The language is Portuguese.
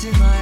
to my